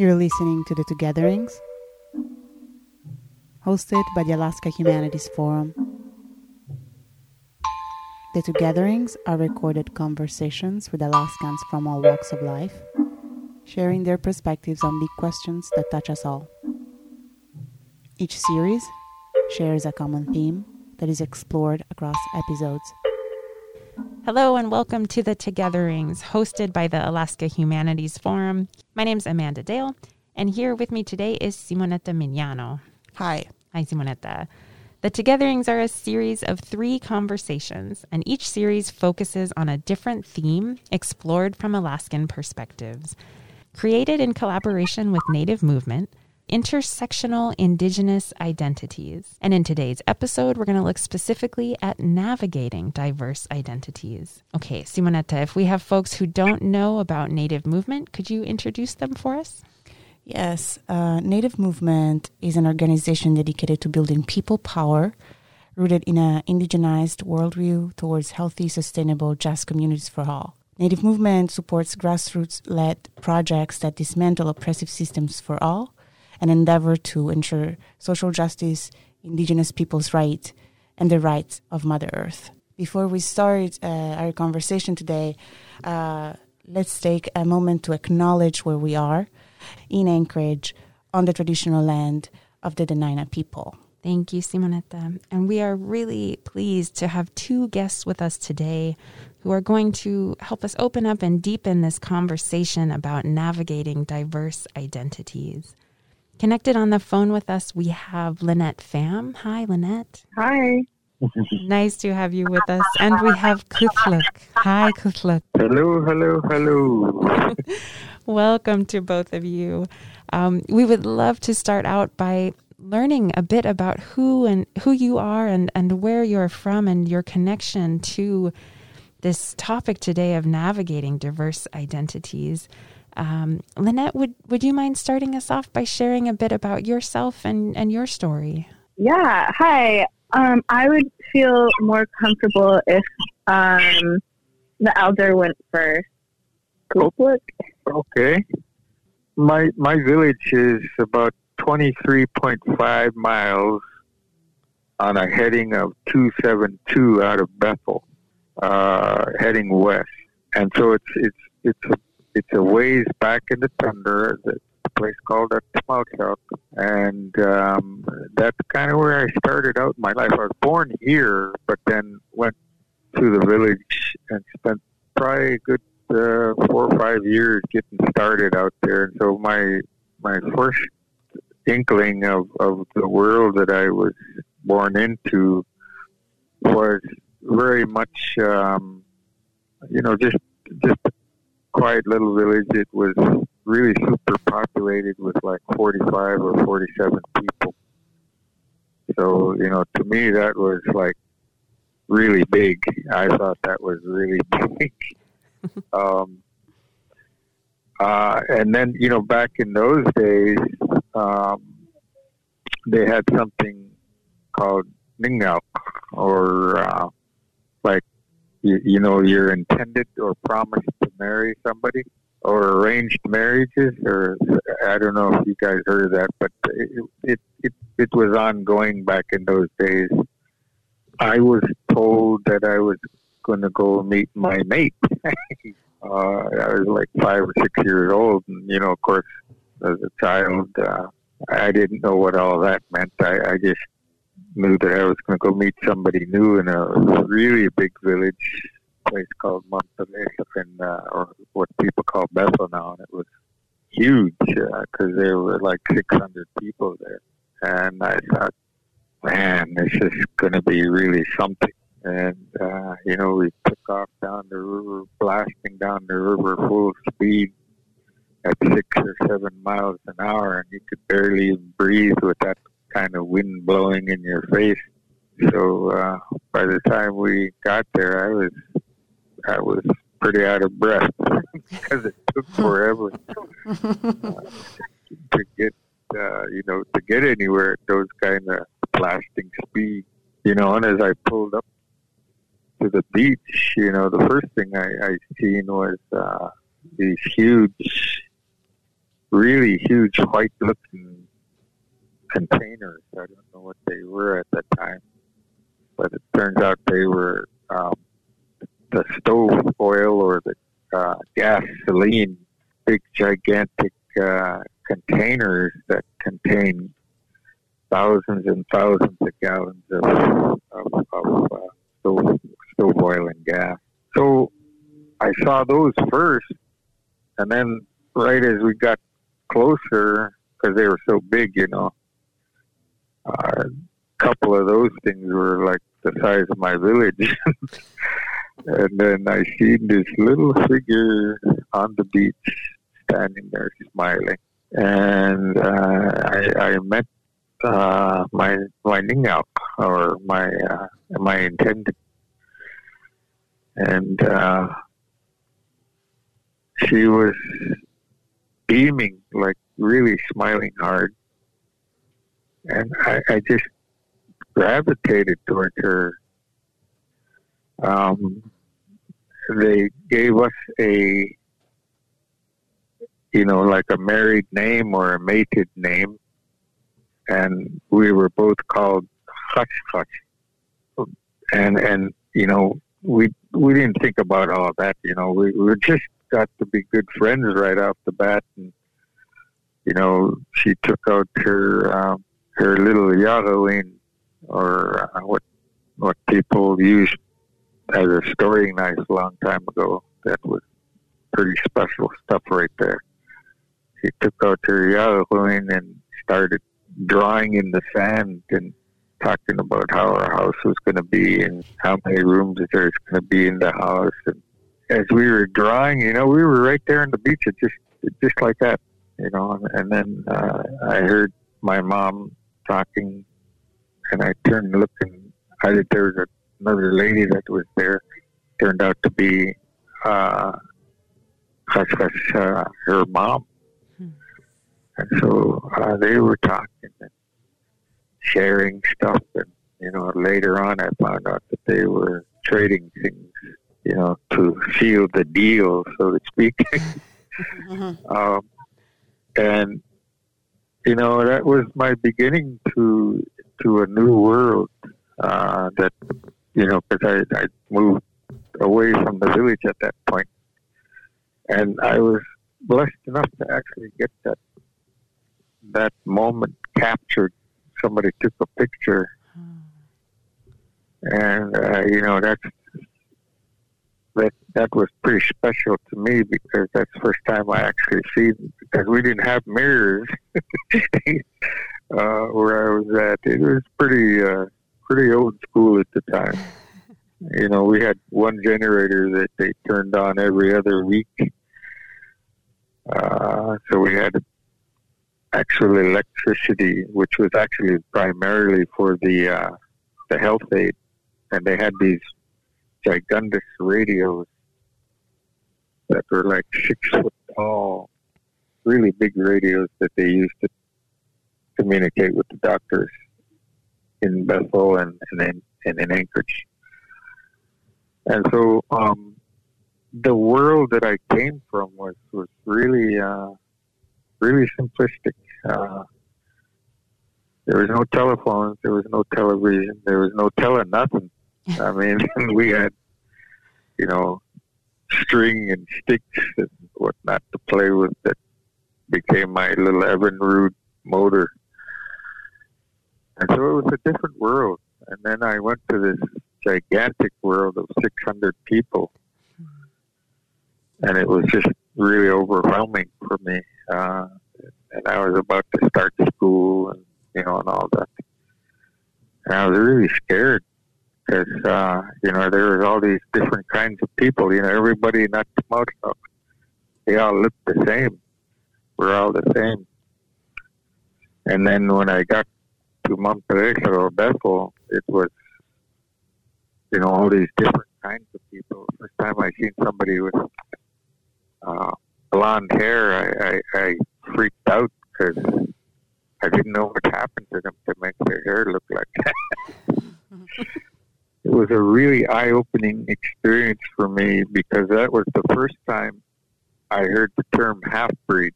You're listening to the Togetherings, hosted by the Alaska Humanities Forum. The Togetherings are recorded conversations with Alaskans from all walks of life, sharing their perspectives on big questions that touch us all. Each series shares a common theme that is explored across episodes. Hello and welcome to the Togetherings, hosted by the Alaska Humanities Forum. My name is Amanda Dale, and here with me today is Simonetta Mignano. Hi. Hi, Simonetta. The Togetherings are a series of three conversations, and each series focuses on a different theme explored from Alaskan perspectives. Created in collaboration with Native Movement, intersectional Indigenous identities. And in today's episode, we're going to look specifically at navigating diverse identities. Okay, Simonetta, if we have folks who don't know about Native Movement, could you introduce them for us? Yes, uh, Native Movement is an organization dedicated to building people power, rooted in an indigenized worldview towards healthy, sustainable, just communities for all. Native Movement supports grassroots led projects that dismantle oppressive systems for all and endeavor to ensure social justice, indigenous people's rights, and the rights of Mother Earth. Before we start uh, our conversation today, uh, let's take a moment to acknowledge where we are in Anchorage on the traditional land of the Dena'ina people. Thank you, Simonetta. And we are really pleased to have two guests with us today who are going to help us open up and deepen this conversation about navigating diverse identities. Connected on the phone with us, we have Lynette Pham. Hi, Lynette. Hi. nice to have you with us. And we have Kutluk. Hi, Kutluk. Hello, hello, hello. Welcome to both of you. Um, we would love to start out by learning a bit about who and who you are and, and where you're from and your connection to this topic today of navigating diverse identities. Um, Lynette, would, would you mind starting us off by sharing a bit about yourself and, and your story? Yeah. Hi. Um, I would feel more comfortable if um, the elder went first. Kutluk. Okay. My my village is about twenty three point five miles on a heading of two seven two out of Bethel, uh, heading west, and so it's it's it's a it's a ways back in the tundra. A place called Tmalchuk, and um, that's kind of where I started out in my life. I was born here, but then went to the village and spent probably a good uh, four or five years getting started out there. And so my my first inkling of, of the world that I was born into was very much, um, you know, just quiet little village. It was really super populated with like 45 or 47 people. So, you know, to me, that was like really big. I thought that was really big. um, uh, and then, you know, back in those days, um, they had something called Ningalk, or uh, like you, you know you're intended or promised to marry somebody or arranged marriages or I don't know if you guys heard of that, but it it it, it was ongoing back in those days. I was told that I was going to go meet my mate. uh, I was like five or six years old, and you know, of course, as a child, uh, I didn't know what all that meant. I, I just knew that I was going to go meet somebody new in a really big village place called Mamterilleq, in, uh, or what people call Bethel now, and it was huge because uh, there were like 600 people there. And I thought, man, this is going to be really something. And, uh, you know, we took off down the river, blasting down the river full speed at six or seven miles an hour, and you could barely even breathe with that kind of wind blowing in your face. So uh, by the time we got there, I was I was pretty out of breath because it took forever uh, to get uh, you know to get anywhere at those kind of blasting speed. You know, and as I pulled up to the beach, you know, the first thing I, I seen was uh, these huge really huge white looking containers. I don't know what they were at that time, but it turns out they were um, the stove oil or the uh, gasoline, big gigantic uh, containers that contain thousands and thousands of gallons of, of, of uh, stove, stove oil and gas. So I saw those first, and then right as we got closer, because they were so big, you know, a couple of those things were like the size of my village. and then I seen this little figure on the beach standing there smiling. And uh, I, I met uh, my my ningao or my uh, my intended, and uh, she was beaming, like really smiling hard, and I, I just gravitated towards her. Um, they gave us a, you know, like a married name or a mated name, and we were both called Hush Hush. And and you know, we we didn't think about all that. You know, we, we just got to be good friends right off the bat, and you know, she took out her um, her little yaaruin, or uh, what what people use as a storing knife a long time ago. That was pretty special stuff right there. She took out her yaaruin and started drawing in the sand and talking about how our house was going to be and how many rooms there's going to be in the house. And as we were drawing, you know, we were right there on the beach, just just like that, you know. And, and then uh, I heard my mom talking, and I turned and looked, and I did, there was another lady that was there. Turned out to be uh, uh, her mom. And so uh, they were talking and sharing stuff. And, you know, later on I found out that they were trading things, you know, to seal the deal, so to speak. um, and, you know, that was my beginning to to a new world uh, that, you know, because I, I moved away from the village at that. And I was blessed enough to actually get that that moment captured. Somebody took a picture, and uh, you know that's that was pretty special to me because that's the first time I actually seen because we didn't have mirrors uh, where I was at. It was pretty uh, pretty old school at the time. You know, we had one generator that they turned on every other week. Uh, so we had actual electricity, which was actually primarily for the uh, the health aid, and they had these gigantic radios that were like six foot tall, really big radios that they used to communicate with the doctors in Bethel and, and in and in Anchorage. And so um, the world that I came from was was really uh, really simplistic. Uh, there was no telephones, there was no television, there was no tele nothing. I mean, we had, you know, string and sticks and whatnot to play with that became my little Evinrude motor. And so it was a different world. And then I went to this gigantic world of 600 people. And it was just really overwhelming for me. Uh, and I was about to start school and, you know, and all that. And I was really scared because, uh, you know, there was all these different kinds of people, you know, everybody not of they all looked the same. We're all the same. And then when I got to Mamterilleq or Bethel, it was, you know, all these different kinds of people. First time I seen somebody with uh, blonde hair, I, I, I freaked out because I didn't know what happened to them to make their hair look like that. Really eye-opening experience for me because that was the first time I heard the term half-breed.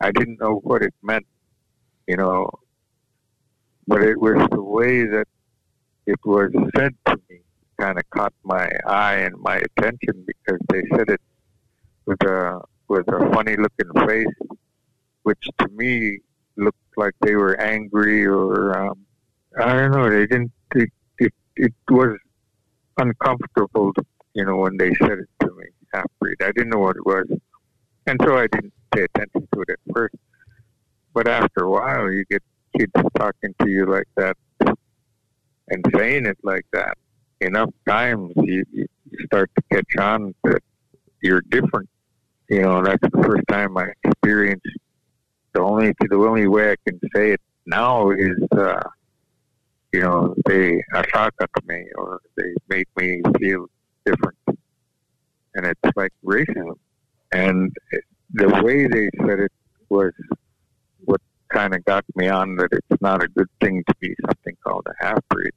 I didn't know what it meant, you know, but it was the way that it was said to me kind of caught my eye and my attention because they said it with a with a funny looking face, which to me looked like they were angry or um, I don't know. They didn't. It, it it was uncomfortable, you know, when they said it to me. Half breed. I didn't know what it was, and so I didn't pay attention to it at first. But after a while, you get kids talking to you like that and saying it like that enough times, you, you start to catch on that you're different. You know, that's the first time I experienced. The only the only way I can say it now is, uh, you know, they attack me or they make me feel different, and it's like racism. And the way they said it was what kind of got me on that it's not a good thing to be something called a half breed.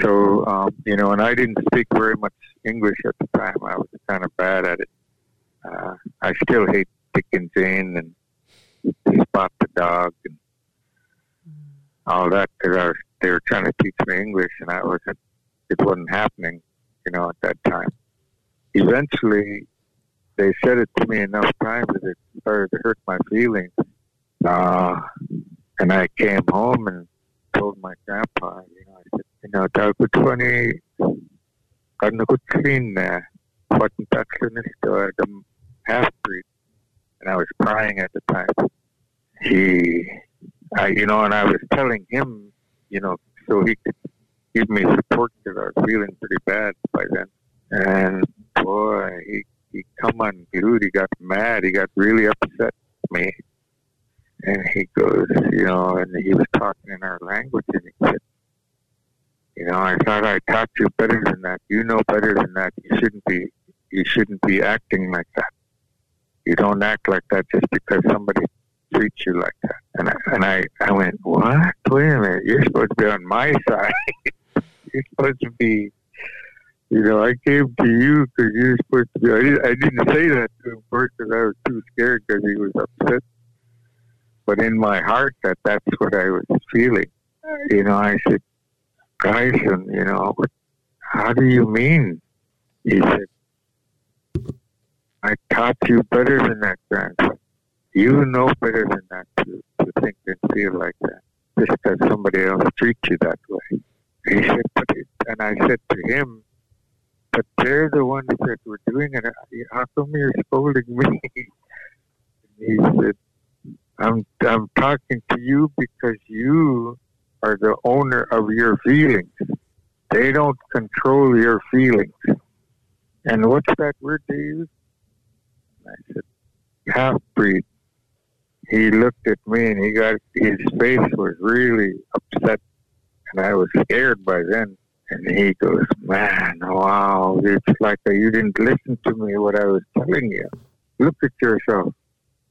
So, um, you know, and I didn't speak very much English at the time. I was kind of bad at it. Uh, I still hate Dick and and Spot the Dog and all that because they were trying to teach me English and I wasn't, it wasn't happening, you know, at that time. Eventually, they said it to me enough times that it started to hurt my feelings. Uh, and I came home and told my grandpa, you know, I said, you know, Dalgutvani, Karnakutrin, Fortintaxionist, or the half breed. And I was crying at the time. He, I, you know, and I was telling him, you know, so he could give me support because I was feeling pretty bad by then. And boy, he, he come on, dude, he got mad. He got really upset with me. And he goes, you know, and he was talking in our language, and he said, you know, I thought I taught you better than that. You know better than that. You shouldn't be. You shouldn't be acting like that. You don't act like that just because somebody treats you like that. And I, and I, I went, what? Wait a minute. You're supposed to be on my side. you're supposed to be. You know, I came to you because you're supposed to be. I, did, I didn't say that to him first because I was too scared because he was upset. But in my heart, that that's what I was feeling. You know, I said, Tyson, you know, how do you mean? He said, I taught you better than that, grandson. You know better than that to, to think and feel like that, just because somebody else treats you that way. He said, but it, and I said to him, but they're the ones that were doing it. How come you're scolding me? he said, I'm I'm talking to you because you are the owner of your feelings. They don't control your feelings. And what's that word they use? I said, half breed. He looked at me and he got his face was really upset, and I was scared by then. And he goes, "Man, wow! It's like you didn't listen to me what I was telling you. Look at yourself.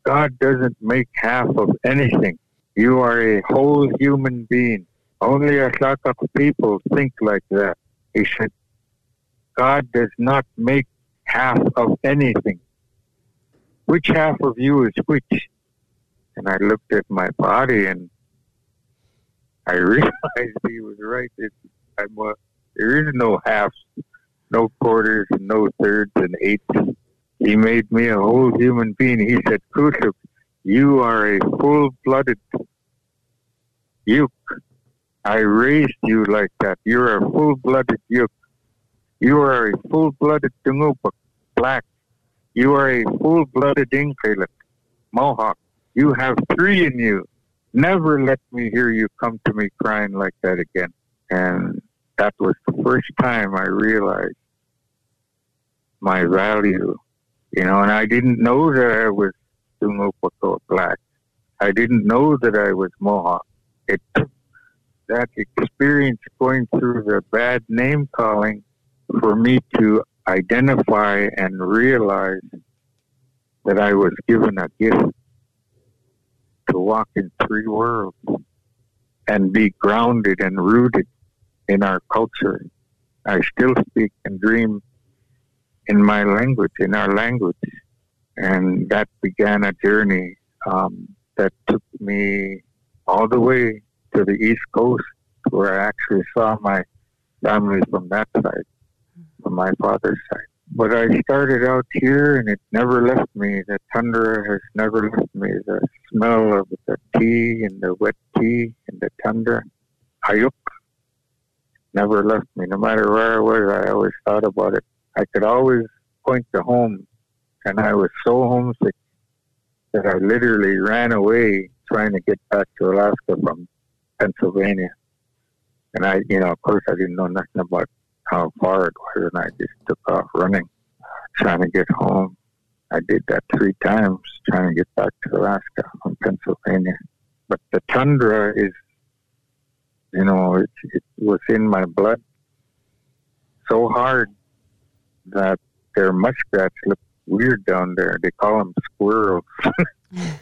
God doesn't make half of anything. You are a whole human being. Only a lot of people think like that. He said, God does not make half of anything. Which half of you is which? And I looked at my body and I realized he was right. It, I'm there is no halves, no quarters, no thirds and eighths. He made me a whole human being. He said, Kusuk, you are a full-blooded yuk. I raised you like that. You're a full-blooded yuk. You are a full-blooded Tungupak, black. You are a full-blooded Inkalik, Mohawk. You have three in you. Never let me hear you come to me crying like that again. And that was the first time I realized my value you know, and I didn't know that I was Tungupato black. I didn't know that I was Mohawk. It took that experience going through the bad name calling for me to identify and realize that I was given a gift to walk in three worlds and be grounded and rooted in our culture. I still speak and dream in my language, in our language. And that began a journey um, that took me all the way to the East Coast, where I actually saw my family from that side, from my father's side. But I started out here, and it never left me. The tundra has never left me. The smell of the tea and the wet tea and the tundra, ayuk, never left me. No matter where I was, I always thought about it. I could always point to home, and I was so homesick that I literally ran away trying to get back to Alaska from Pennsylvania. And I, you know, of course, I didn't know nothing about how far it was, and I just took off running, trying to get home. I did that three times, trying to get back to Alaska from Pennsylvania. But the tundra is, you know, it, it was in my blood so hard that their muskrats look weird down there. They call them squirrels.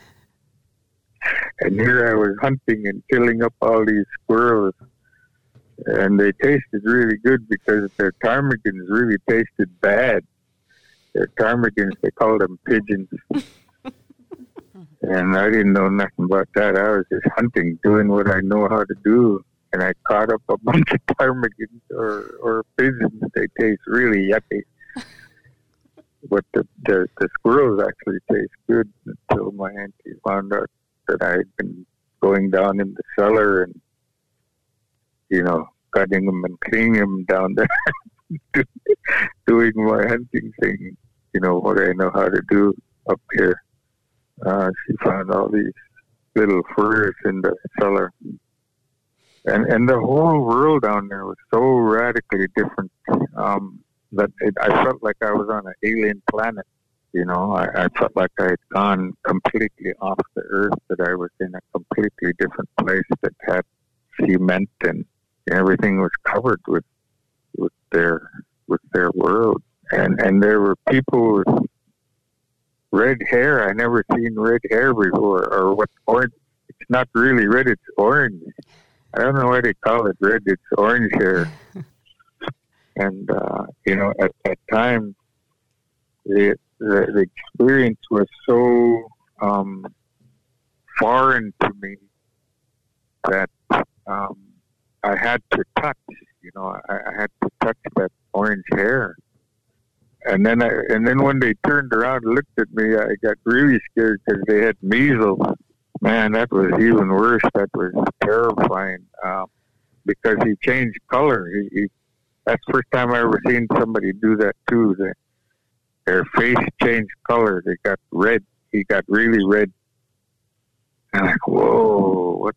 and here I was hunting and killing up all these squirrels. And they tasted really good because their ptarmigans really tasted bad. Their ptarmigans, they called them pigeons. and I didn't know nothing about that. I was just hunting, doing what I know how to do. And I caught up a bunch of ptarmigans or, or pigeons. They taste really yucky but the, the, the squirrels actually taste good until my auntie found out that I had been going down in the cellar and, you know, cutting them and cleaning them down there, doing my hunting thing, you know, what I know how to do up here. Uh, she found all these little furs in the cellar. And, and the whole world down there was so radically different. Um, that it, I felt like I was on an alien planet. You know, I, I felt like I had gone completely off the earth, that I was in a completely different place that had cement and everything was covered with with their with their world. And and there were people with red hair. I never seen red hair before, or what orange. It's not really red; it's orange. I don't know why they call it red. It's orange hair. And, uh, you know, at that time, the, the, the experience was so um, foreign to me that um, I had to touch, you know, I, I had to touch that orange hair. And then, I, and then when they turned around and looked at me, I got really scared because they had measles. Man, that was even worse. That was terrifying um, because he changed color. He, he that's the first time I ever seen somebody do that too. They, their face changed color. They got red. He got really red. And I'm like, whoa, what,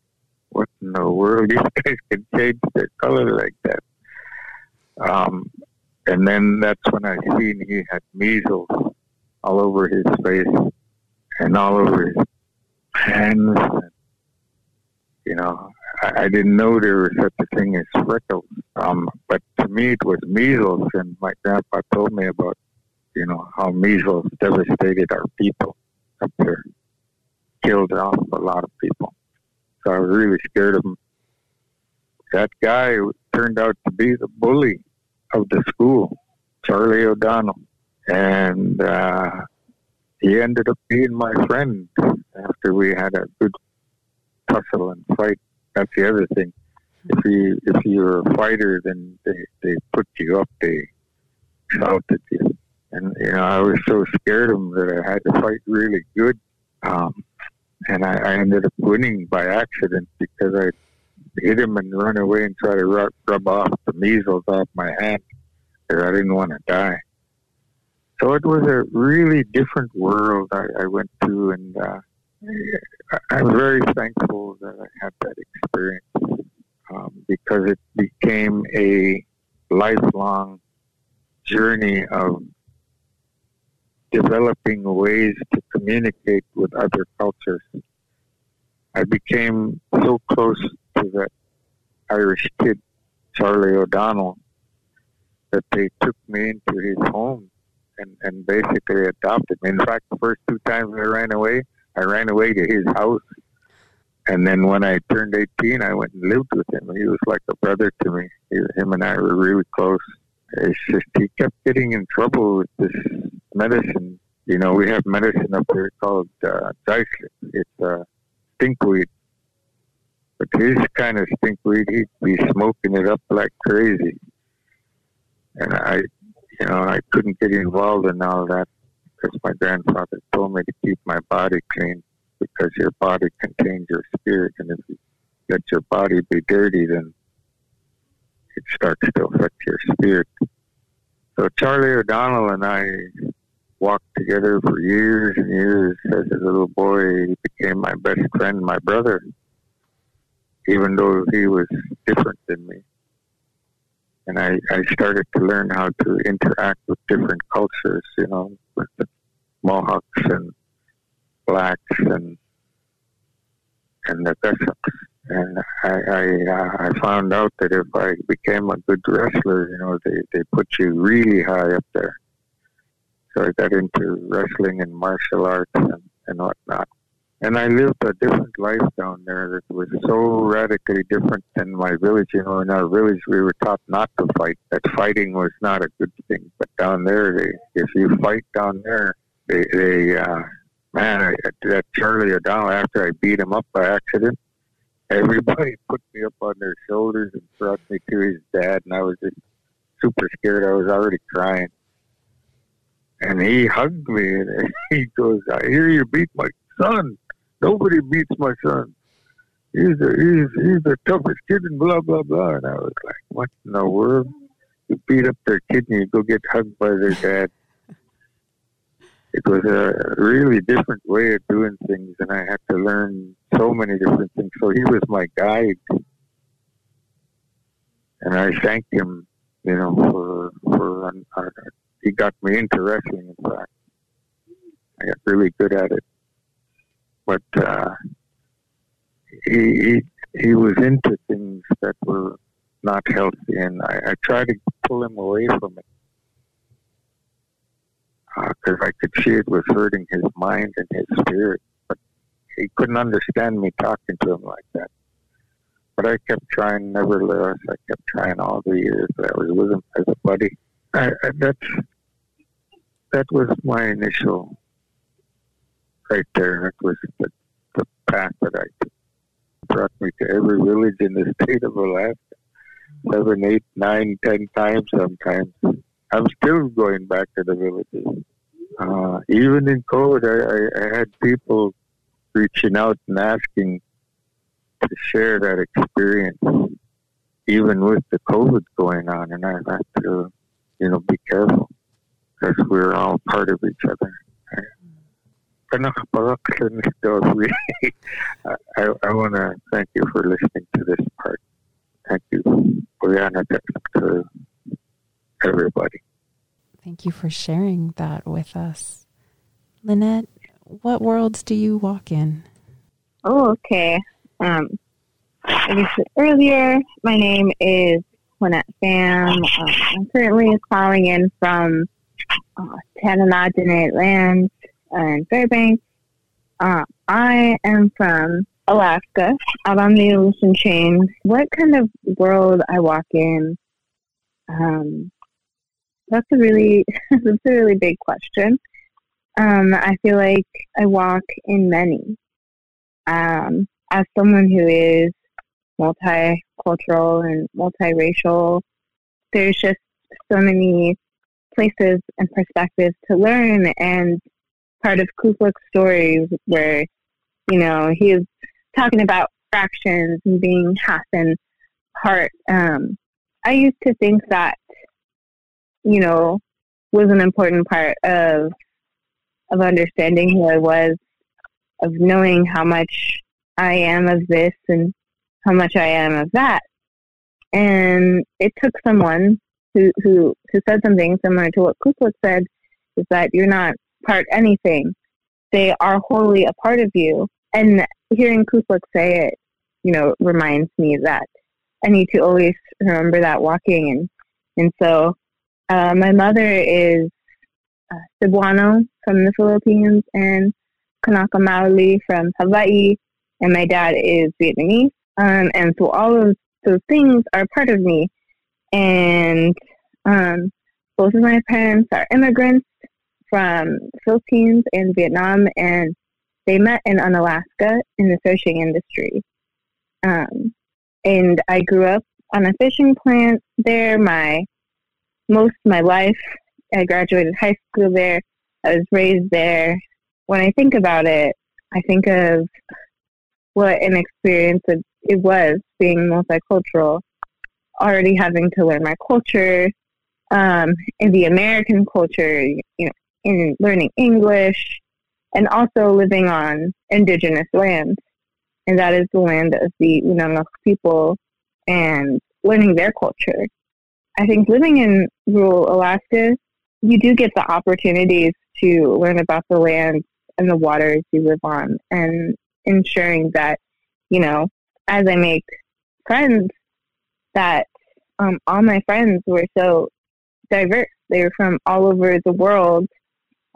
what in the world? These guys can change their color like that. Um, and then that's when I seen he had measles all over his face and all over his hands. And, you know, I, I didn't know there was such a thing as freckles. Um, but to me, it was measles, and my grandpa told me about, you know, how measles devastated our people up there, killed off a lot of people. So I was really scared of him. That guy turned out to be the bully of the school, Charlie O'Donnell, and uh, he ended up being my friend after we had a good tussle and fight that's the other thing. If you if you're a fighter, then they they put you up. They shout at you, and you know I was so scared of them that I had to fight really good. Um, and I, I ended up winning by accident because I hit him and run away and try to rub, rub off the measles off my hand because I didn't want to die. So it was a really different world I, I went to, and uh, I'm very thankful that I had that experience um, because it became a lifelong journey of developing ways to communicate with other cultures. I became so close to that Irish kid, Charlie O'Donnell, that they took me into his home and, and basically adopted me. In fact, the first two times I ran away, I ran away to his house. And then when I turned 18, I went and lived with him. He was like a brother to me. He, him and I were really close. It's just he kept getting in trouble with this medicine. You know, we have medicine up here called uh, It's uh, stinkweed. But his kind of stinkweed, he'd be smoking it up like crazy. And I, you know, I couldn't get involved in all that because my grandfather told me to keep my body clean because your body contains your spirit. And if you let your body be dirty, then it starts to affect your spirit. So Charlie O'Donnell and I walked together for years and years as a little boy. He became my best friend, my brother, even though he was different than me. And I, I started to learn how to interact with different cultures, you know, with the Mohawks and blacks and and the Gushups and I I, uh, I found out that if I became a good wrestler, you know, they they put you really high up there. So I got into wrestling and martial arts and, and whatnot. And I lived a different life down there that was so radically different than my village. You know, in our village, we were taught not to fight, that fighting was not a good thing. But down there, they, if you fight down there, they, they uh, man, I, that Charlie O'Donnell, after I beat him up by accident, everybody put me up on their shoulders and brought me to his dad, and I was just super scared. I was already crying. And he hugged me, and he goes, "I hear you beat my son. Nobody beats my son. He's the he's he's the toughest kid, and blah blah blah." And I was like, "What in the world? You beat up their kid, and you go get hugged by their dad." It was a really different way of doing things, and I had to learn so many different things. So he was my guide, and I thanked him, you know, for for uh, he got me into wrestling. In fact, I got really good at it, but uh, he, he he was into things that were not healthy, and I, I tried to pull him away from it because uh, I could see it was hurting his mind and his spirit. But he couldn't understand me talking to him like that. But I kept trying, nevertheless. I kept trying all the years that I was with him as a buddy. I, I, that's that was my initial right there. That was the, the path that I took. Brought me to every village in the state of Alaska, seven, eight, nine, ten times sometimes. I'm still going back to the villages. Uh, even in COVID, I, I, I, had people reaching out and asking to share that experience, even with the COVID going on, and I had to, you know, be careful because we're all part of each other. I, I, want to thank you for listening to this part. Thank you, everybody. Thank you for sharing that with us. Lynette, what worlds do you walk in? Oh, okay. Um, like I said earlier, my name is Lynette Pham. Um, I'm currently calling in from uh, Tananatinit Lands and Fairbanks. Uh, I am from Alaska, out on the Aleutian chain. What kind of world I walk in? Um, that's a really that's a really big question. Um, I feel like I walk in many. Um, as someone who is multicultural and multiracial, there's just so many places and perspectives to learn. And part of Kukluk's stories, where you know he is talking about fractions and being half and part. Um, I used to think that you know, was an important part of of understanding who I was, of knowing how much I am of this and how much I am of that. And it took someone who who who said something similar to what Kukluk said, is that you're not part anything. They are wholly a part of you. And hearing Kukluk say it, you know, reminds me that I need to always remember that walking and and so uh, my mother is uh, Cebuano from the Philippines and Kanaka Maoli from Hawaii, and my dad is Vietnamese. Um, and so all of those things are part of me. And um, both of my parents are immigrants from Philippines and Vietnam, and they met in Unalaska in the fishing industry. Um, and I grew up on a fishing plant there. My most of my life, I graduated high school there. I was raised there. When I think about it, I think of what an experience it was being multicultural, already having to learn my culture, um, in the American culture, you know, in learning English, and also living on indigenous land. And that is the land of the Unangax̂ people and learning their culture. I think living in rural Alaska, you do get the opportunities to learn about the land and the waters you live on and ensuring that, you know, as I make friends, that um, all my friends were so diverse. They were from all over the world.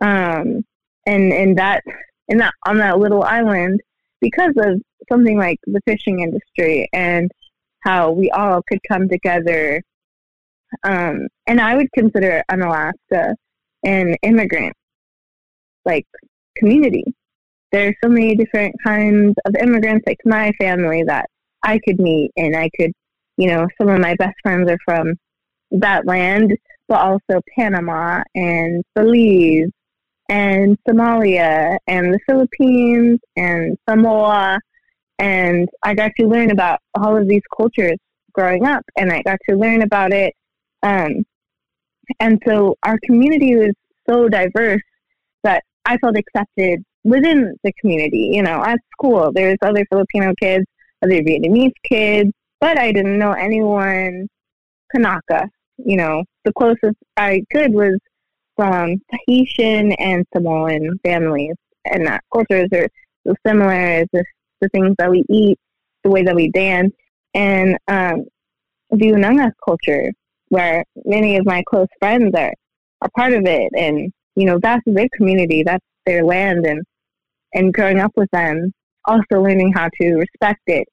Um, and, and that, in that, on that little island, because of something like the fishing industry and how we all could come together. Um, and I would consider Unalaska an immigrant like community. There are so many different kinds of immigrants, like my family, that I could meet, and I could, you know, some of my best friends are from that land, but also Panama and Belize and Somalia and the Philippines and Samoa. And I got to learn about all of these cultures growing up, and I got to learn about it. Um, and so our community was so diverse that I felt accepted within the community. You know, at school, there's other Filipino kids, other Vietnamese kids, but I didn't know anyone Kanaka. You know, the closest I could was from Tahitian and Samoan families, and that cultures are so similar as the, the things that we eat, the way that we dance, and um, the culture, where many of my close friends are, are part of it, and you know that's their community, that's their land, and and growing up with them, also learning how to respect it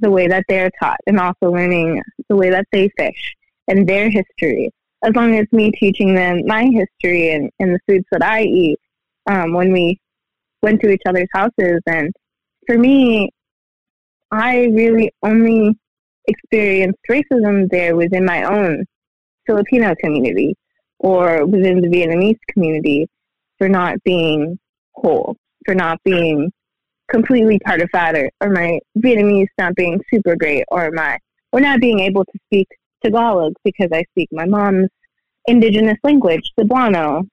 the way that they're taught, and also learning the way that they fish and their history. As long as me teaching them my history and, and the foods that I eat um, when we went to each other's houses. And for me, I really only experienced racism there within my own Filipino community or within the Vietnamese community for not being whole, for not being completely part of that, or, or my Vietnamese not being super great, or my or not being able to speak Tagalog because I speak my mom's indigenous language, Cebuano.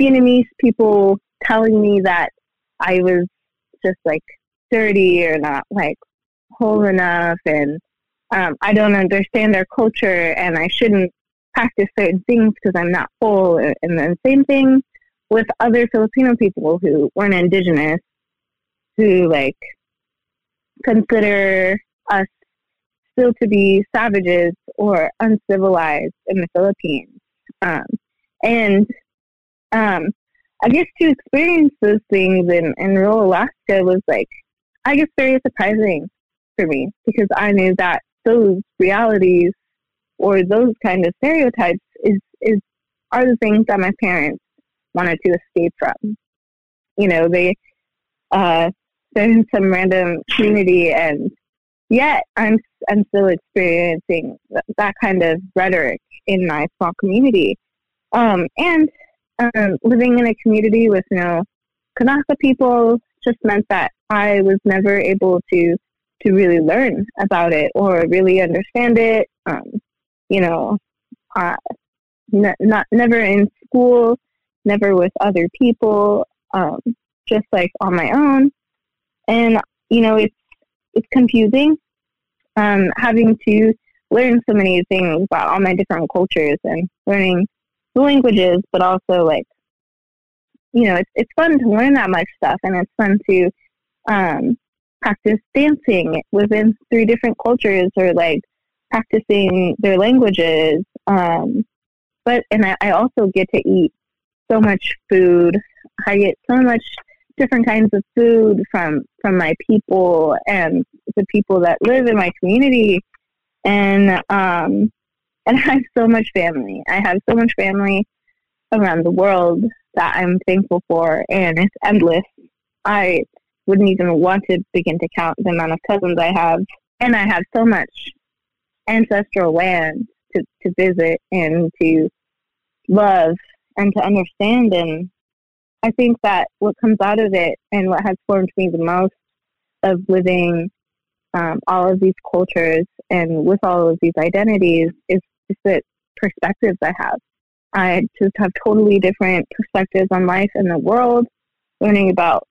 Vietnamese people telling me that I was just like dirty or not like whole enough and um, I don't understand their culture and I shouldn't practice certain things because I'm not whole. And the same thing with other Filipino people who weren't indigenous who like consider us still to be savages or uncivilized in the Philippines. Um, and um, I guess to experience those things in, in rural Alaska was like, I guess, very surprising for me because I knew that those realities or those kind of stereotypes is, is are the things that my parents wanted to escape from. You know, they uh, they're in some random community and yet I'm I'm still experiencing that kind of rhetoric in my small community. Um, and um, living in a community with no Kanaka people just meant that I was never able to to really learn about it or really understand it. Um, you know, uh, n- not never in school, never with other people, um, just like on my own. And you know, it's it's confusing um, having to learn so many things about all my different cultures and learning the languages, but also like, you know, it's it's fun to learn that much stuff, and it's fun to um, practice dancing within three different cultures, or like practicing their languages. Um, but and I, I also get to eat so much food. I get so much different kinds of food from from my people and the people that live in my community and um and I have so much family. I have so much family around the world that I'm thankful for and it's endless. I wouldn't even want to begin to count the amount of cousins I have. And I have so much ancestral land to, to visit and to love and to understand. And I think that what comes out of it and what has formed me the most of living um, all of these cultures and with all of these identities is just the perspectives I have. I just have totally different perspectives on life and the world, learning about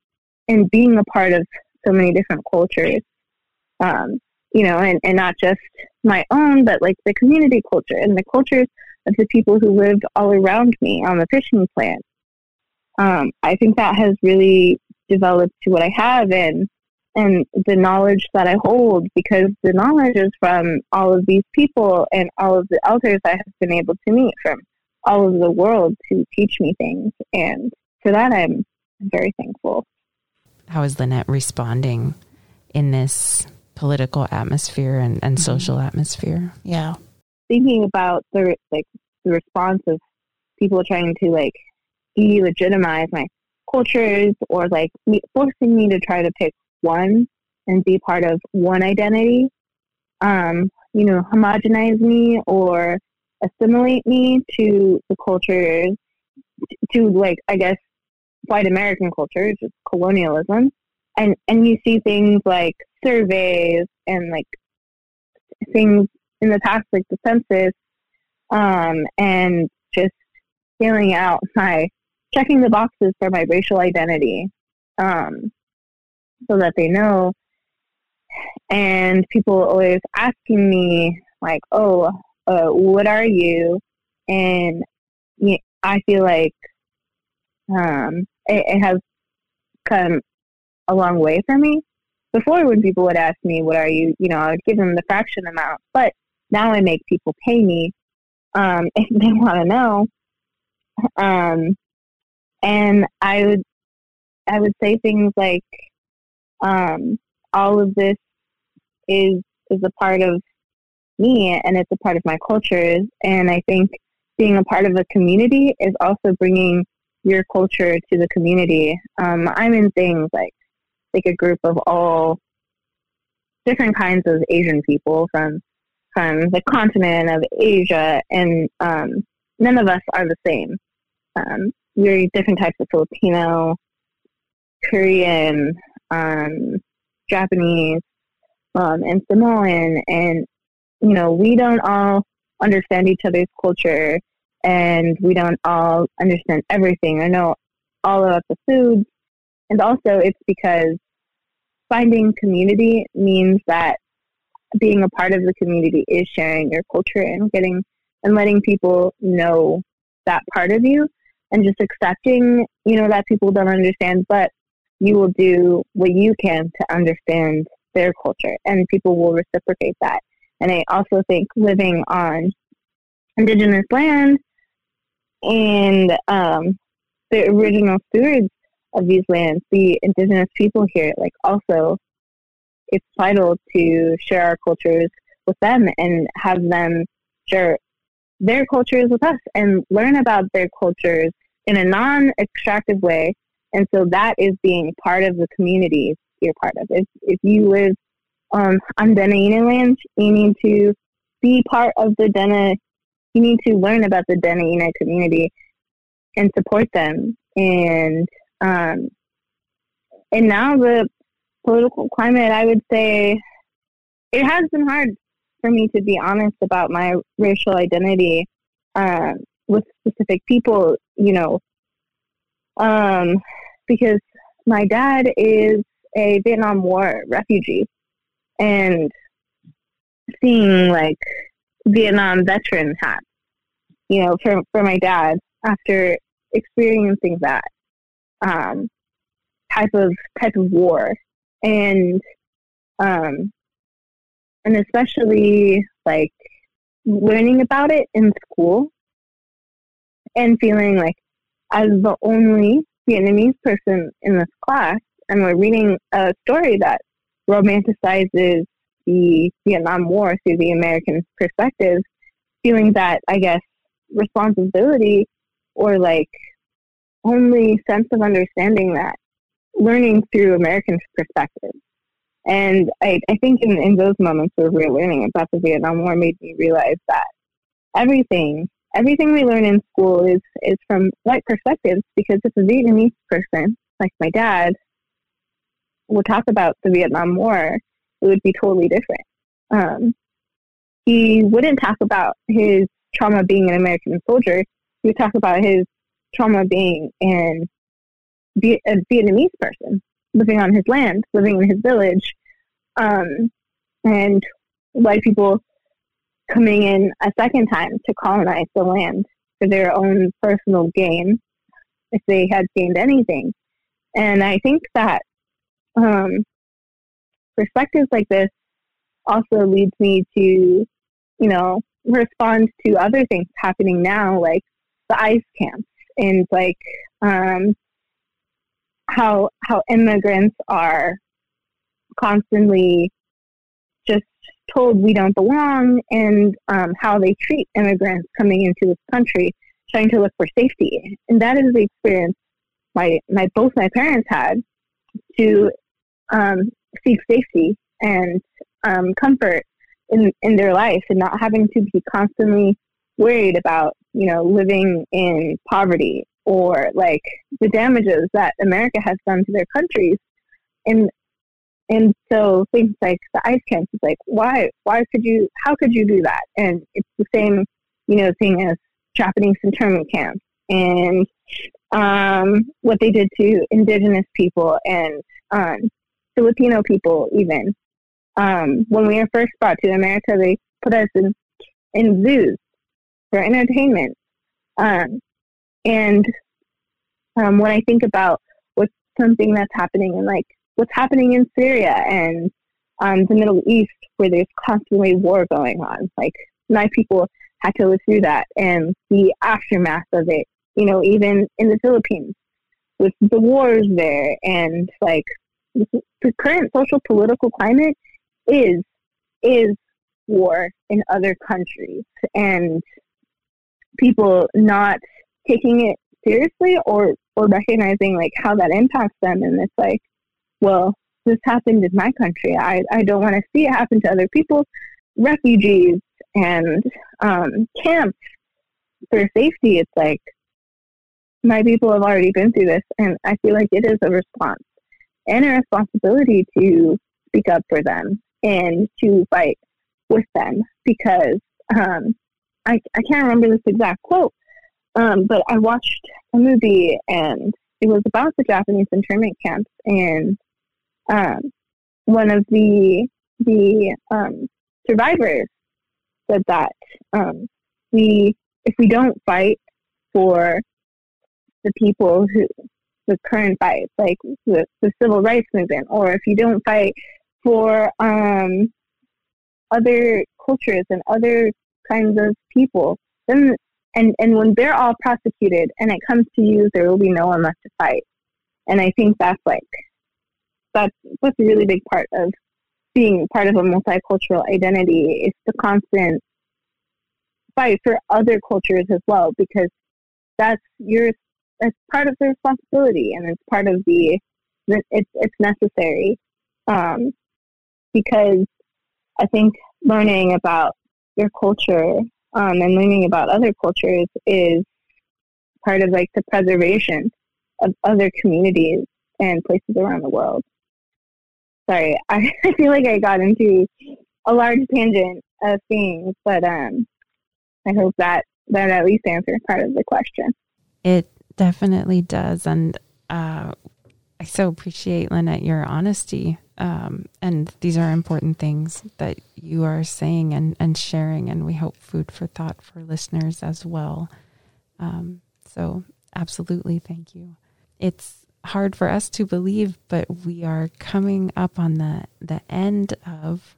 and being a part of so many different cultures. Um, you know, and, and not just my own, but like the community culture and the cultures of the people who lived all around me on the fishing plant. Um, I think that has really developed to what I have and and the knowledge that I hold because the knowledge is from all of these people and all of the elders I have been able to meet from all over the world to teach me things. And for that, I'm very thankful. How is Lynette responding in this political atmosphere and, and mm-hmm. social atmosphere? Yeah. Thinking about the like the response of people trying to like delegitimize my cultures or like me, forcing me to try to pick one and be part of one identity, um, you know, homogenize me or assimilate me to the cultures, to like, I guess, white American culture, just colonialism. And, and you see things like surveys and like things in the past, like the census, um, and just filling out my, checking the boxes for my racial identity. Um, so that they know. And people always asking me, like, oh, uh, what are you? And I feel like um, it, it has come a long way for me. Before, when people would ask me, what are you? You know, I would give them the fraction amount. But now I make people pay me um, if they want to know. Um, and I would, I would say things like, um, all of this is is a part of me and it's a part of my culture. And I think being a part of a community is also bringing your culture to the community. Um, I'm in things like like a group of all different kinds of Asian people from from the continent of Asia, and um, none of us are the same. Um, we're different types of Filipino, Korean, um, Japanese, um, and Samoan, and you know we don't all understand each other's culture, and we don't all understand everything. I know all about the foods, and also it's because finding community means that being a part of the community is sharing your culture and getting and letting people know that part of you and just accepting you know that people don't understand but you will do what you can to understand their culture and people will reciprocate that. And I also think living on indigenous land and um, the original stewards of these lands, the indigenous people here, like also it's vital to share our cultures with them and have them share their cultures with us and learn about their cultures in a non extractive way and so that is being part of the community you're part of. If, if you live um, on Dena'ina land, you need to be part of the Dena, you need to learn about the Dena'ina community and support them. And, um, and now the political climate, I would say it has been hard for me to be honest about my racial identity uh, with specific people, you know, um, because my dad is a Vietnam War refugee, and seeing like Vietnam veteran hats, you know, for for my dad after experiencing that um, type of type of war, and um, and especially like learning about it in school and feeling like as the only Vietnamese person in this class, and we're reading a story that romanticizes the Vietnam War through the American perspective, feeling that, I guess, responsibility or like only sense of understanding that learning through American perspective. And I, I think in, in those moments where we were learning about the Vietnam War made me realize that everything everything we learn in school is is from white perspectives because if a Vietnamese person, like my dad, would talk about the Vietnam War, it would be totally different. Um, he wouldn't talk about his trauma being an American soldier. He would talk about his trauma being an a Vietnamese person living on his land, living in his village, um, and white people coming in a second time to colonize the land for their own personal gain, if they had gained anything. And I think that um, perspectives like this also leads me to, you know, respond to other things happening now, like the ICE camps and like um, how how immigrants are constantly just told we don't belong and um, how they treat immigrants coming into this country, trying to look for safety. And that is the experience my, my both my parents had to um, seek safety and um, comfort in, in their life and not having to be constantly worried about, you know, living in poverty or like the damages that America has done to their countries. And and so things like the ICE camps is like, why why could you how could you do that? And it's the same, you know, thing as Japanese internment camps and um, what they did to indigenous people and um, Filipino people even. Um, when we were first brought to America, they put us in, in zoos for entertainment. Um, and um, when I think about what's something that's happening and like what's happening in Syria and um, the Middle East, where there's constantly war going on, like my people had to live through that and the aftermath of it. You know, even in the Philippines with the wars there and like the current social political climate is is war in other countries and people not taking it seriously or or recognizing like how that impacts them. And it's like well this happened in my country. I i don't want to see it happen to other people. Refugees and um, camps for safety it's like my people have already been through this and i feel like it is a response and a responsibility to speak up for them and to fight with them because um, I, I can't remember this exact quote, um, but I watched a movie and it was about the Japanese internment camps, and um, one of the the um, survivors said that um, we, if we don't fight for the people who the current fights, like the, the civil rights movement, or if you don't fight for um, other cultures and other kinds of people, then and and when they're all prosecuted and it comes to you, there will be no one left to fight. And I think that's like that's that's a really big part of being part of a multicultural identity. It's the constant fight for other cultures as well, because that's your that's part of the responsibility and it's part of the it's it's necessary um, because I think learning about your culture um, and learning about other cultures is part of like the preservation of other communities and places around the world. Sorry, I, feel like I got into a large tangent of things, but um, I hope that that at least answers part of the question. It definitely does. And uh, I so appreciate, Lynette, your honesty. Um, and these are important things that you are saying and, and sharing. And we hope food for thought for listeners as well. Um, so, absolutely, thank you. It's hard for us to believe, but we are coming up on the, the end of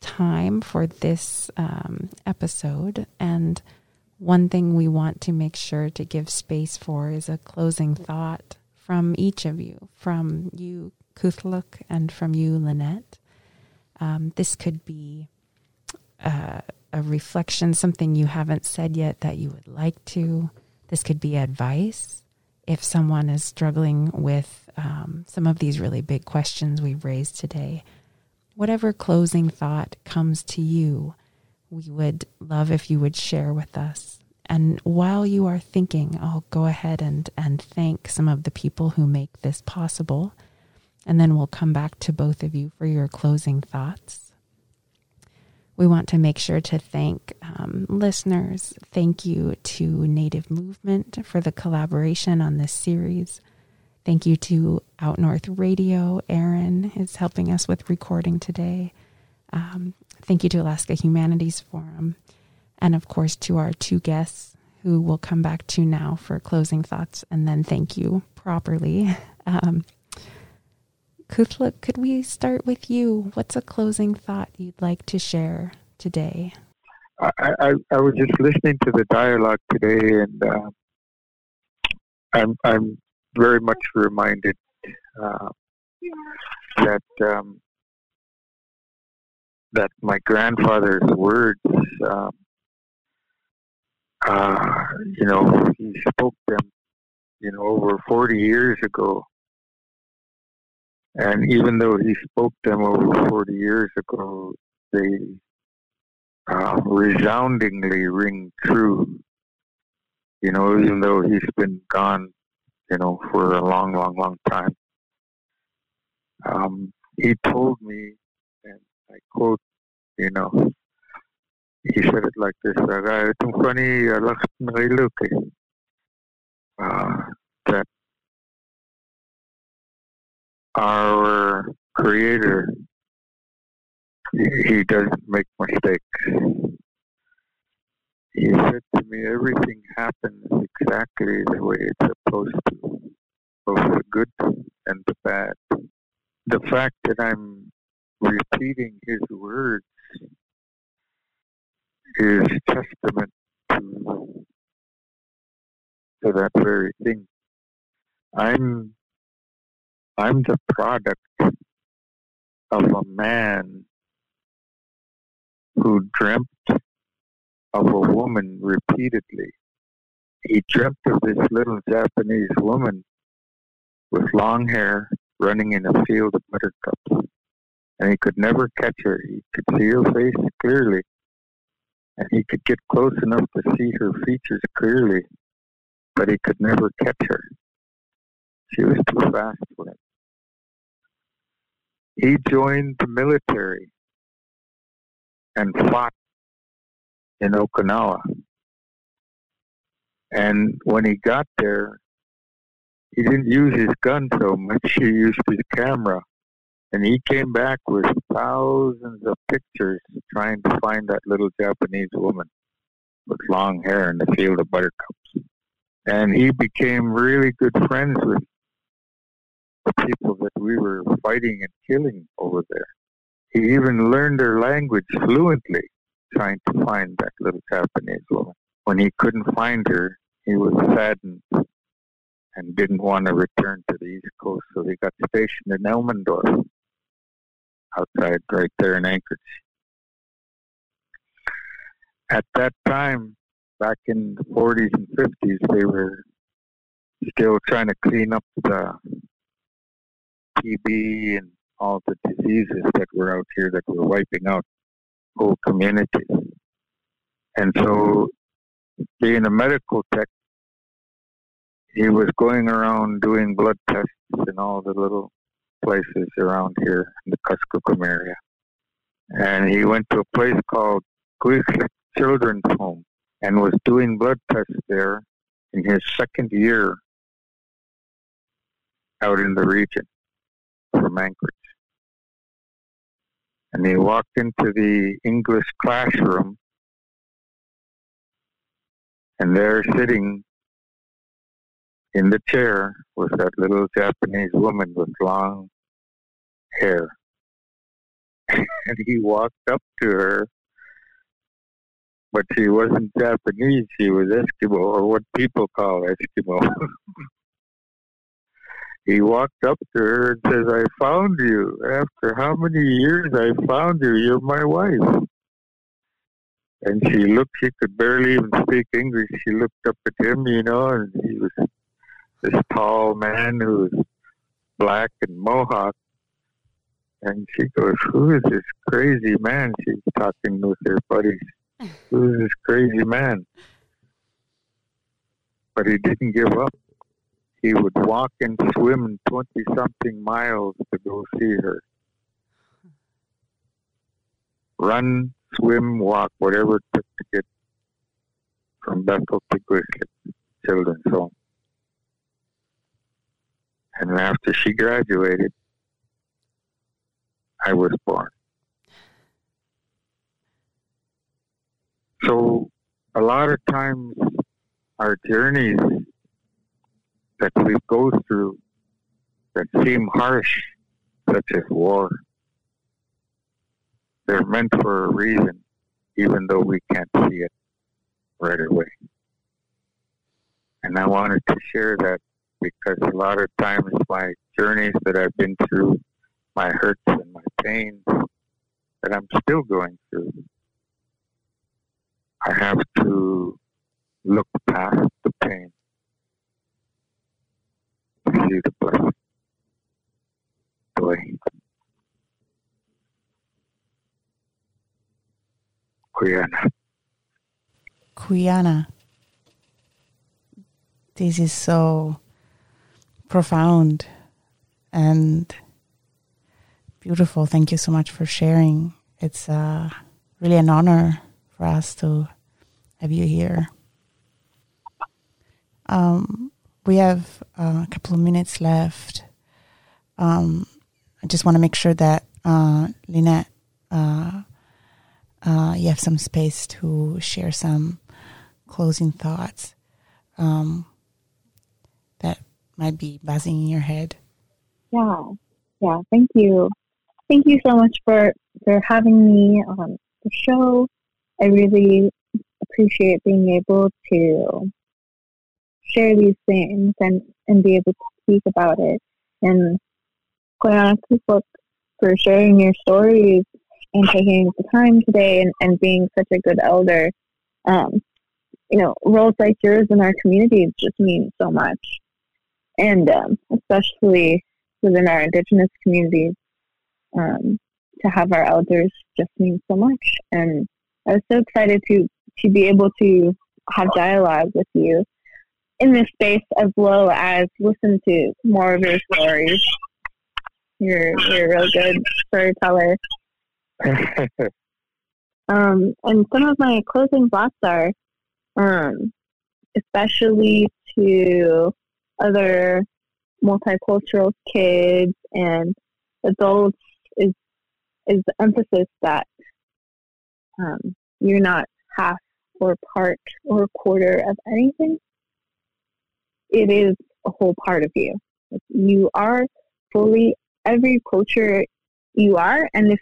time for this um, episode. And one thing we want to make sure to give space for is a closing thought from each of you, from you, Kuthluk, and from you, Lynette. Um, this could be uh, a reflection, something you haven't said yet that you would like to. This could be advice. if someone is struggling with um, some of these really big questions we've raised today, whatever closing thought comes to you, we would love if you would share with us. And while you are thinking, I'll go ahead and, and thank some of the people who make this possible. And then we'll come back to both of you for your closing thoughts. We want to make sure to thank um, listeners. Thank you to Native Movement for the collaboration on this series. Thank you to Out North Radio. Aaron is helping us with recording today. Um, thank you to Alaska Humanities Forum. And of course, to our two guests who we'll come back to now for closing thoughts and then thank you properly. Um, Kuthluk, could we start with you? What's a closing thought you'd like to share today? I, I, I was just listening to the dialogue today, and uh, I'm I'm very much reminded uh, that um, that my grandfather's words, um, uh, you know, he spoke them, you know, over 40 years ago, and even though he spoke them over 40 years ago, they uh, resoundingly ring true. You know, even though he's been gone, you know, for a long, long, long time. Um, he told me, and I quote, you know, he said it like this, uh, that our creator he doesn't make mistakes. He said to me everything happens exactly the way it's supposed to both the good and the bad. The fact that i'm repeating his words is testament to, to that very thing. I'm I'm the product of a man who dreamt of a woman repeatedly. He dreamt of this little Japanese woman with long hair running in a field of buttercups. And he could never catch her. He could see her face clearly. And he could get close enough to see her features clearly. But he could never catch her. She was too fast for him. He joined the military and fought in Okinawa. And when he got there, he didn't use his gun so much, he used his camera. And he came back with thousands of pictures trying to find that little Japanese woman with long hair in the field of buttercups. And he became really good friends with people that we were fighting and killing over there. He even learned their language fluently, trying to find that little Japanese woman. When he couldn't find her, he was saddened and didn't want to return to the East Coast, so he got stationed in Elmendorf, outside right there in Anchorage. At that time, back in the 40s and 50s, they were still trying to clean up the TB and all the diseases that were out here that were wiping out whole communities. And so, being a medical tech, he was going around doing blood tests in all the little places around here in the Kuskokwim area. And he went to a place called Kwethluk Children's Home and was doing blood tests there in his second year out in the region from Anchorage. And he walked into the English classroom, and there sitting in the chair was that little Japanese woman with long hair. and he walked up to her, but she wasn't Japanese, she was Eskimo, or what people call Eskimo. he walked up to her and says, I found you. After how many years I found you, you're my wife. And she looked, she could barely even speak English. She looked up at him, you know, and he was this tall man who was black and mohawk. And she goes, Who is this crazy man? She's talking with her buddies. Who is this crazy man? But he didn't give up. He would walk and swim 20 something miles to go see her. Run, swim, walk, whatever it took to get from Bethel to Kwethluk Children's Home. And after she graduated, I was born. So, a lot of times, our journeys that we go through that seem harsh, such as war, they're meant for a reason, even though we can't see it right away. And I wanted to share that because a lot of times my journeys that I've been through, my hurts and my pains that I'm still going through, I have to look past the pain see the. Boy. Kuyana. Kuyana. This is so profound and beautiful. Thank you so much for sharing. It's uh, really an honor for us to have you here. Um, we have uh, a couple of minutes left. Um, I just want to make sure that uh, Lynette, uh, uh, you have some space to share some closing thoughts um, that might be buzzing in your head. Yeah, yeah. Thank you, thank you so much for for having me on the show. I really appreciate being able to share these things and and be able to speak about it. And Koyana Kupuk for sharing your stories and taking the time today and, and being such a good elder. Um, you know, roles like yours in our communities just mean so much. And um, especially within our Indigenous communities, um, to have our elders just means so much. And I was so excited to, to be able to have dialogue with you in this space as well as listen to more of your stories. You're, you're a real good storyteller. um, and some of my closing thoughts are um, especially to other multicultural kids and adults is is the emphasis that um, you're not half or part or quarter of anything. It is a whole part of you. You are fully every culture you are, and if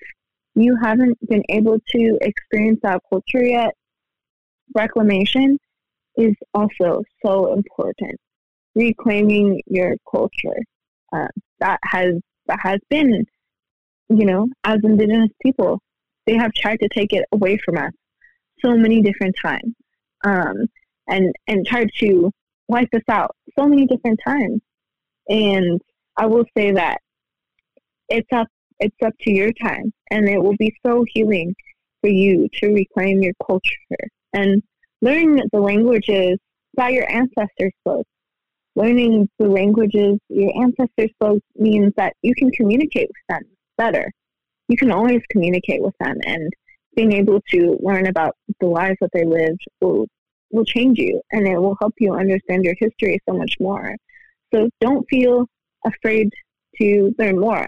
you haven't been able to experience that culture yet, reclamation is also so important. Reclaiming your culture uh, that has that has been, you know, as Indigenous people, they have tried to take it away from us so many different times, um, and and tried to wipe us out so many different times. And I will say that it's up it's up to your time, and it will be so healing for you to reclaim your culture and learn the languages that your ancestors spoke. Learning the languages your ancestors spoke means that you can communicate with them better. You can always communicate with them, and being able to learn about the lives that they lived will will change you, and it will help you understand your history so much more. So don't feel afraid to learn more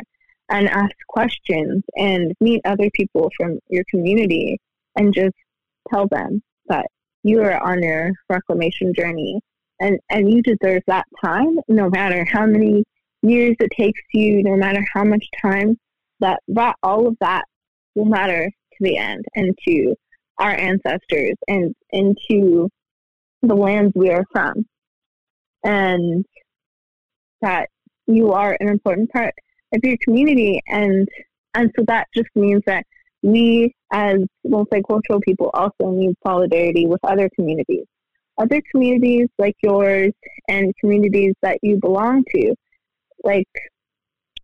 and ask questions and meet other people from your community and just tell them that you are on your reclamation journey and, and you deserve that time no matter how many years it takes you, no matter how much time that, that all of that will matter to the end and to our ancestors and, into the lands we are from. And that you are an important part of your community. And and so that just means that we as multicultural people also need solidarity with other communities. Other communities like yours and communities that you belong to, like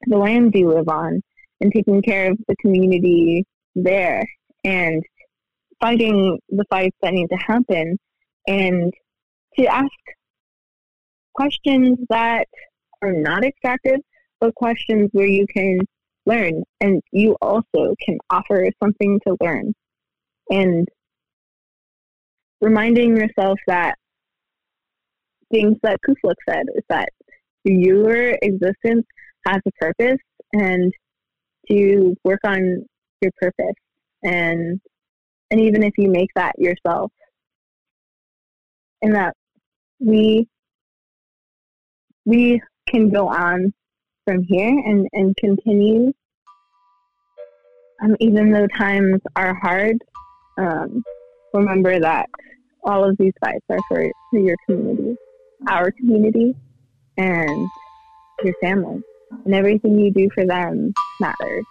the land you live on, and taking care of the community there. And fighting the fights that need to happen and to ask questions that are not extractive, but questions where you can learn and you also can offer something to learn. And reminding yourself that things that Kuthluk said is that your existence has a purpose and to work on your purpose and and even if you make that yourself and that we we can go on from here and, and continue um, even though times are hard um, remember that all of these fights are for, for your community our community and your family. And everything you do for them matters